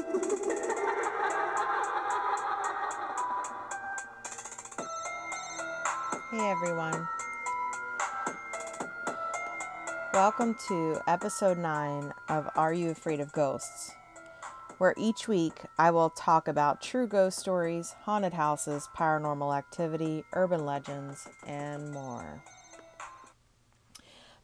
Hey everyone. Welcome to episode 9 of Are You Afraid of Ghosts? Where each week I will talk about true ghost stories, haunted houses, paranormal activity, urban legends, and more.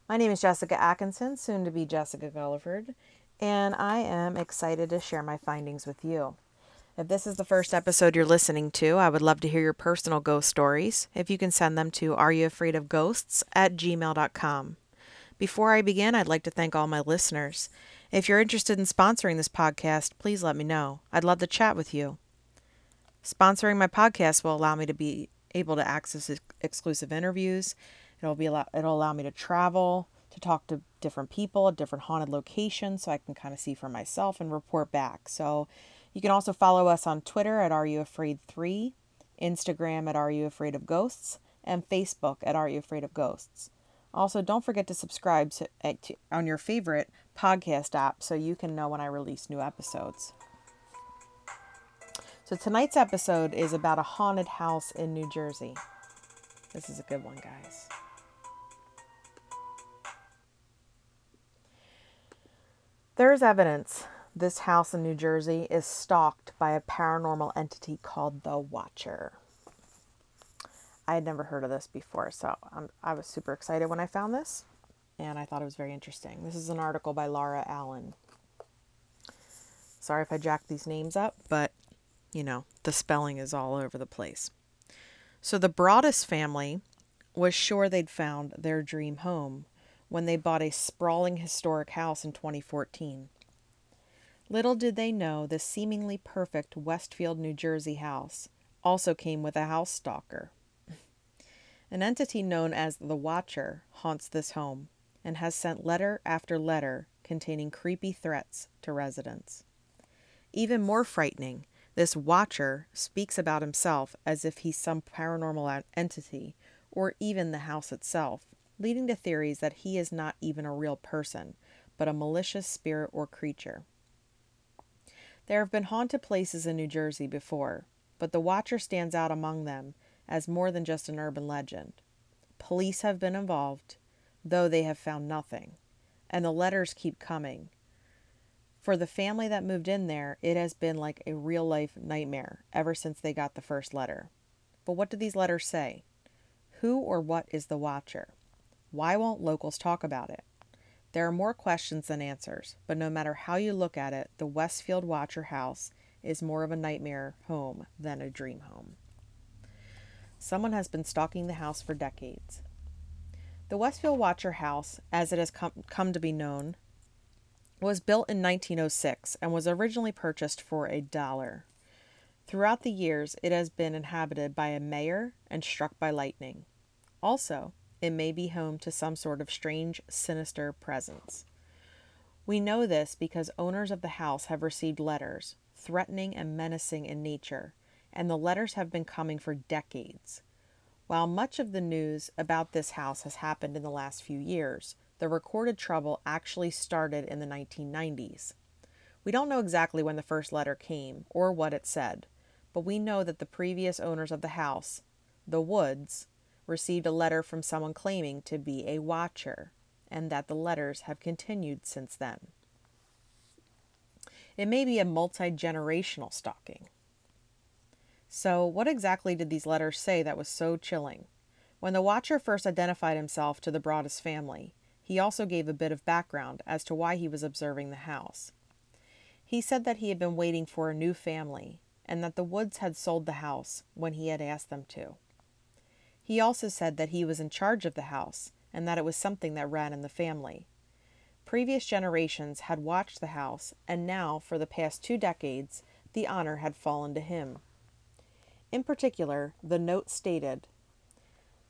My name is Jessica Atkinson, soon to be Jessica Gulliford, and I am excited to share my findings with you. If this is the first episode you're listening to, I would love to hear your personal ghost stories. If you can send them to areyouafraidofghosts at gmail.com. Before I begin, I'd like to thank all my listeners. If you're interested in sponsoring this podcast, please let me know. I'd love to chat with you. Sponsoring my podcast will allow me to be able to access exclusive interviews, It'll be allow, it'll allow me to travel, to talk to different people at different haunted locations so I can kind of see for myself and report back. So you can also follow us on Twitter at Are You Afraid 3, Instagram at Are You Afraid of Ghosts, and Facebook at Are You Afraid of Ghosts. Also, don't forget to subscribe to, eh, to, on your favorite podcast app so you can know when I release new episodes. So, tonight's episode is about a haunted house in New Jersey. This is a good one, guys. There is evidence this house in New Jersey is stalked by a paranormal entity called the Watcher. I had never heard of this before, so I'm, I was super excited when I found this, and I thought it was very interesting. This is an article by Laura Allen. Sorry if I jacked these names up, but you know, the spelling is all over the place. So the Broaddus family was sure they'd found their dream home when they bought a sprawling historic house in 2014. Little did they know the seemingly perfect Westfield, New Jersey house also came with a house stalker. An entity known as the Watcher haunts this home and has sent letter after letter containing creepy threats to residents. Even more frightening, this Watcher speaks about himself as if he's some paranormal entity or even the house itself, leading to theories that he is not even a real person, but a malicious spirit or creature. There have been haunted places in New Jersey before, but the Watcher stands out among them as more than just an urban legend. Police have been involved, though they have found nothing, and the letters keep coming. For the family that moved in there, it has been like a real life nightmare ever since they got the first letter. But what do these letters say? Who or what is the Watcher? Why won't locals talk about it? There are more questions than answers, but no matter how you look at it, the Westfield Watcher House is more of a nightmare home than a dream home. Someone has been stalking the house for decades. The Westfield Watcher House, as it has come, come to be known, was built in 1906 and was originally purchased for a dollar. Throughout the years, it has been inhabited by a mayor and struck by lightning. Also, it may be home to some sort of strange, sinister presence. We know this because owners of the house have received letters, threatening and menacing in nature, and the letters have been coming for decades. While much of the news about this house has happened in the last few years, the recorded trouble actually started in the 1990s. We don't know exactly when the first letter came or what it said, but we know that the previous owners of the house, the Woods, received a letter from someone claiming to be a watcher, and that the letters have continued since then. It may be a multi generational stalking. So, what exactly did these letters say that was so chilling? When the watcher first identified himself to the Broaddus family, he also gave a bit of background as to why he was observing the house. He said that he had been waiting for a new family and that the Woods had sold the house when he had asked them to. He also said that he was in charge of the house and that it was something that ran in the family. Previous generations had watched the house, and now, for the past two decades, the honor had fallen to him. In particular, the note stated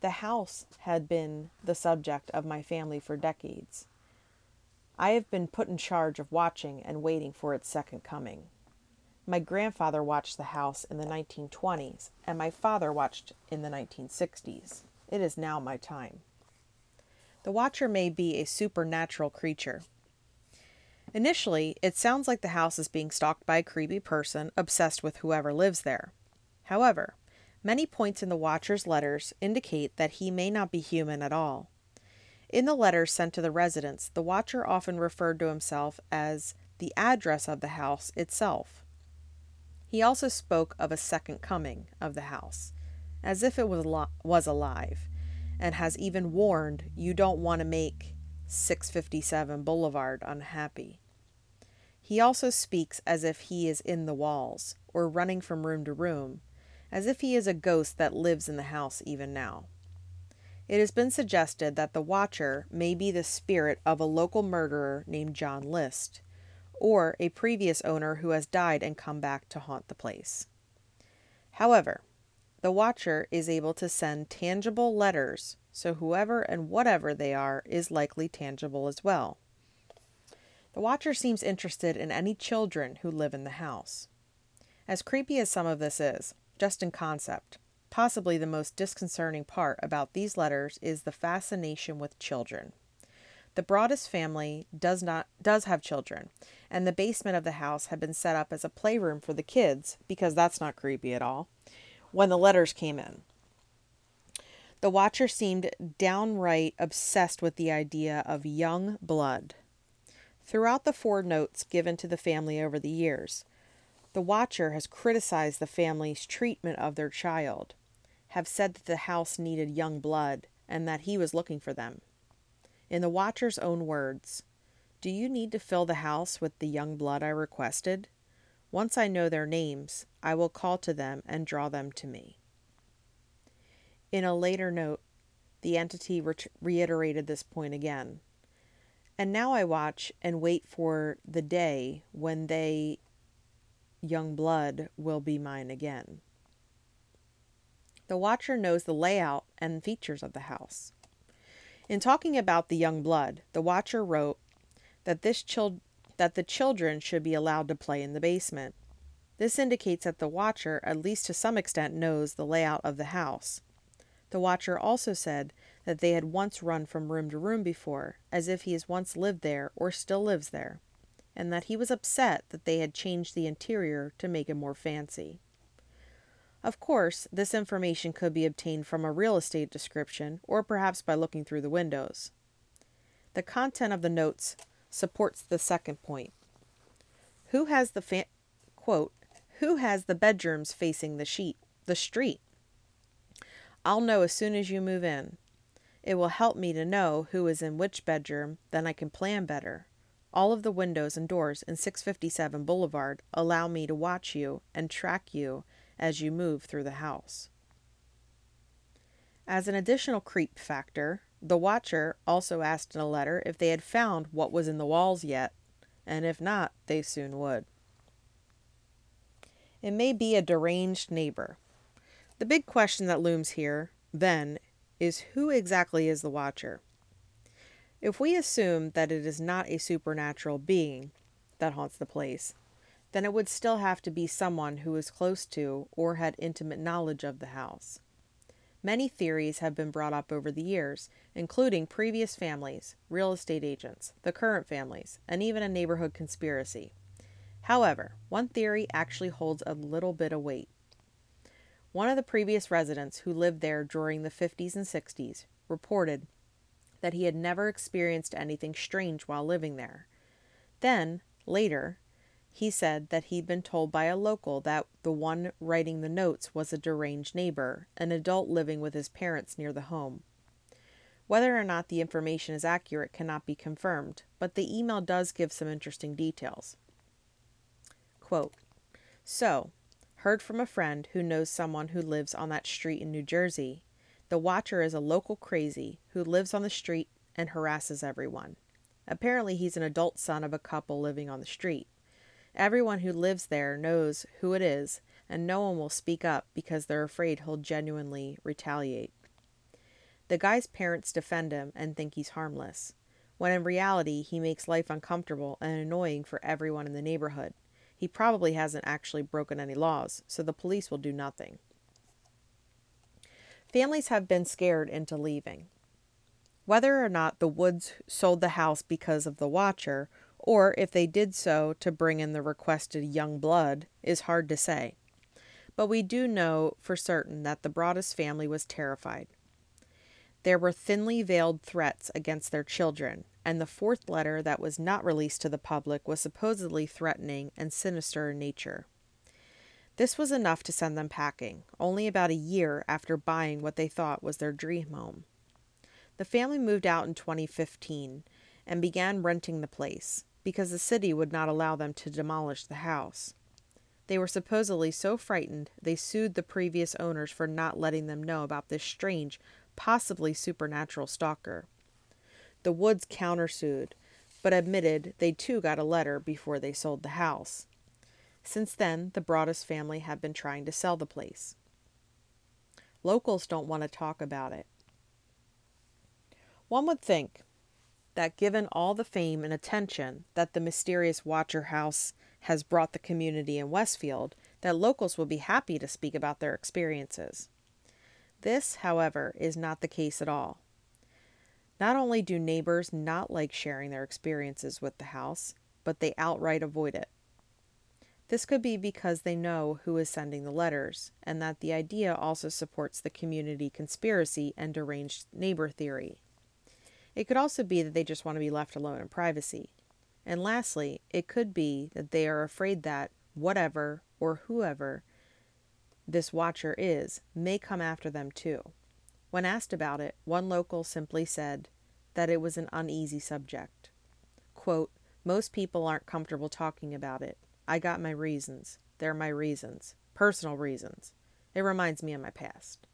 The house had been the subject of my family for decades. I have been put in charge of watching and waiting for its second coming. My grandfather watched the house in the 1920s, and my father watched in the 1960s. It is now my time. The watcher may be a supernatural creature. Initially, it sounds like the house is being stalked by a creepy person obsessed with whoever lives there. However, many points in the Watcher's letters indicate that he may not be human at all. In the letters sent to the residents, the Watcher often referred to himself as the address of the house itself. He also spoke of a second coming of the house, as if it was, li- was alive, and has even warned you don't want to make 657 Boulevard unhappy. He also speaks as if he is in the walls, or running from room to room, as if he is a ghost that lives in the house even now. It has been suggested that the Watcher may be the spirit of a local murderer named John List, or a previous owner who has died and come back to haunt the place. However, the Watcher is able to send tangible letters, so whoever and whatever they are is likely tangible as well. The Watcher seems interested in any children who live in the house. As creepy as some of this is, just in concept, possibly the most disconcerting part about these letters is the fascination with children. The Broaddus family does not does have children, and the basement of the house had been set up as a playroom for the kids because that's not creepy at all. When the letters came in, the watcher seemed downright obsessed with the idea of young blood. Throughout the four notes given to the family over the years, the watcher has criticized the family's treatment of their child, have said that the house needed young blood and that he was looking for them. In the watcher's own words, do you need to fill the house with the young blood I requested? Once I know their names, I will call to them and draw them to me. In a later note, the entity re- reiterated this point again. And now I watch and wait for the day when they, young blood, will be mine again. The watcher knows the layout and features of the house. In talking about the young blood, the watcher wrote that this chil- that the children should be allowed to play in the basement. This indicates that the watcher, at least to some extent, knows the layout of the house. The watcher also said that they had once run from room to room before, as if he has once lived there or still lives there, and that he was upset that they had changed the interior to make it more fancy. Of course, this information could be obtained from a real estate description or perhaps by looking through the windows. The content of the notes supports the second point. Who has the fa- quote, who has the bedrooms facing the sheet, the street? I'll know as soon as you move in. It will help me to know who is in which bedroom, then I can plan better. All of the windows and doors in 657 Boulevard allow me to watch you and track you as you move through the house. As an additional creep factor, the watcher also asked in a letter if they had found what was in the walls yet, and if not, they soon would. It may be a deranged neighbor. The big question that looms here, then, is who exactly is the watcher? If we assume that it is not a supernatural being that haunts the place, then it would still have to be someone who was close to or had intimate knowledge of the house. Many theories have been brought up over the years, including previous families, real estate agents, the current families, and even a neighborhood conspiracy. However, one theory actually holds a little bit of weight. One of the previous residents who lived there during the 50s and 60s reported that he had never experienced anything strange while living there. Then, later, he said that he'd been told by a local that the one writing the notes was a deranged neighbor, an adult living with his parents near the home. Whether or not the information is accurate cannot be confirmed, but the email does give some interesting details. Quote, so, heard from a friend who knows someone who lives on that street in New Jersey. The watcher is a local crazy who lives on the street and harasses everyone. Apparently, he's an adult son of a couple living on the street. Everyone who lives there knows who it is, and no one will speak up because they're afraid he'll genuinely retaliate. The guy's parents defend him and think he's harmless, when in reality he makes life uncomfortable and annoying for everyone in the neighborhood. He probably hasn't actually broken any laws, so the police will do nothing. Families have been scared into leaving. Whether or not the Woods sold the house because of the watcher or if they did so to bring in the requested young blood, is hard to say. But we do know for certain that the Broaddus family was terrified. There were thinly veiled threats against their children, and the fourth letter that was not released to the public was supposedly threatening and sinister in nature. This was enough to send them packing, only about a year after buying what they thought was their dream home. The family moved out in 2015 and began renting the place because the city would not allow them to demolish the house. They were supposedly so frightened they sued the previous owners for not letting them know about this strange, possibly supernatural stalker. The Woods countersued, but admitted they too got a letter before they sold the house. Since then, the Broaddus family have been trying to sell the place. Locals don't want to talk about it. One would think that given all the fame and attention that the mysterious Watcher House has brought the community in Westfield, that locals will be happy to speak about their experiences. This, however, is not the case at all. Not only do neighbors not like sharing their experiences with the house, but they outright avoid it. This could be because they know who is sending the letters, and that the idea also supports the community conspiracy and deranged neighbor theory. It could also be that they just want to be left alone in privacy. And lastly, it could be that they are afraid that whatever or whoever this watcher is may come after them too. When asked about it, one local simply said that it was an uneasy subject. Quote, Most people aren't comfortable talking about it. I got my reasons. They're my reasons. Personal reasons. It reminds me of my past.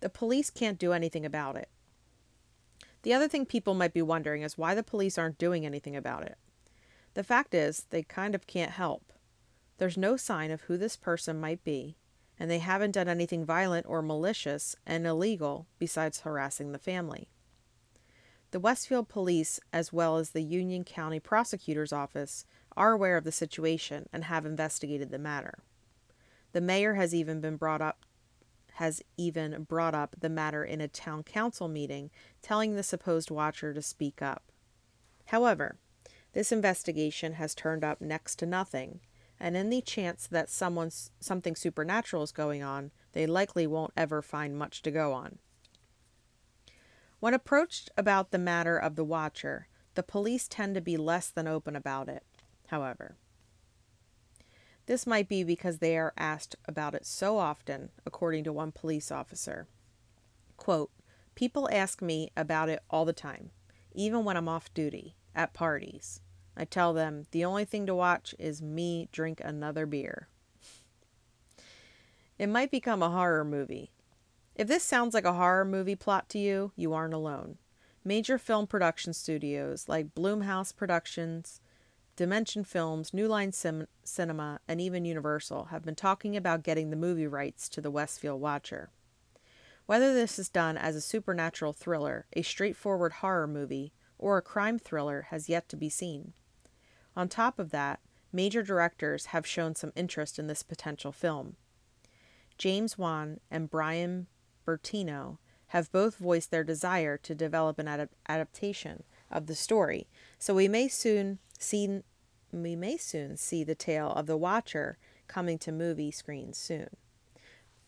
The police can't do anything about it. The other thing people might be wondering is why the police aren't doing anything about it. The fact is, they kind of can't help. There's no sign of who this person might be, and they haven't done anything violent or malicious and illegal besides harassing the family. The Westfield Police, as well as the Union County Prosecutor's Office, are aware of the situation and have investigated the matter. The mayor has even been brought up has even brought up the matter in a town council meeting, telling the supposed watcher to speak up. However, this investigation has turned up next to nothing, and in the chance that someone's something supernatural is going on, they likely won't ever find much to go on. When approached about the matter of the watcher, the police tend to be less than open about it however. This might be because they are asked about it so often, according to one police officer. Quote, People ask me about it all the time, even when I'm off duty, at parties. I tell them the only thing to watch is me drink another beer. It might become a horror movie. If this sounds like a horror movie plot to you, you aren't alone. Major film production studios like Blumhouse Productions, Dimension Films, New Line Sim- Cinema, and even Universal have been talking about getting the movie rights to the Westfield Watcher. Whether this is done as a supernatural thriller, a straightforward horror movie, or a crime thriller has yet to be seen. On top of that, major directors have shown some interest in this potential film. James Wan and Brian Bertino have both voiced their desire to develop an adap- adaptation of the story, so we may soon see we may soon see the tale of the Watcher coming to movie screens soon.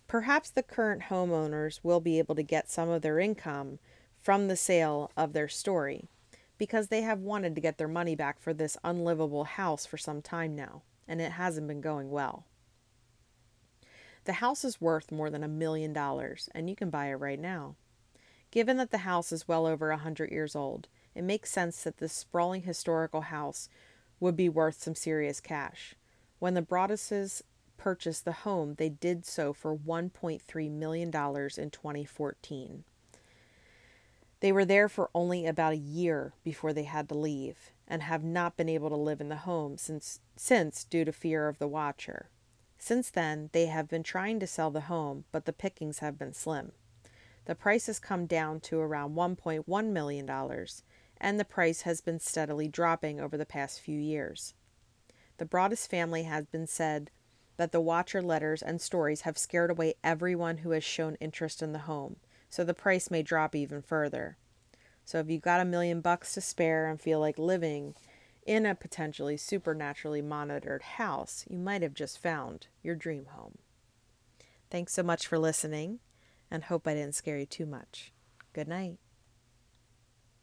Perhaps the current homeowners will be able to get some of their income from the sale of their story because they have wanted to get their money back for this unlivable house for some time now, and it hasn't been going well. The house is worth more than a million dollars, and you can buy it right now. Given that the house is well over a hundred years old, it makes sense that this sprawling historical house would be worth some serious cash. When the Broadduses purchased the home, they did so for $1.3 million in 2014. They were there for only about a year before they had to leave and have not been able to live in the home since, since due to fear of the watcher. Since then, they have been trying to sell the home, but the pickings have been slim. The price has come down to around $1.1 million, and the price has been steadily dropping over the past few years. The Broaddus family has been said that the Watcher letters and stories have scared away everyone who has shown interest in the home, so the price may drop even further. So if you've got a million bucks to spare and feel like living in a potentially supernaturally monitored house, you might have just found your dream home. Thanks so much for listening and hope I didn't scare you too much. Good night.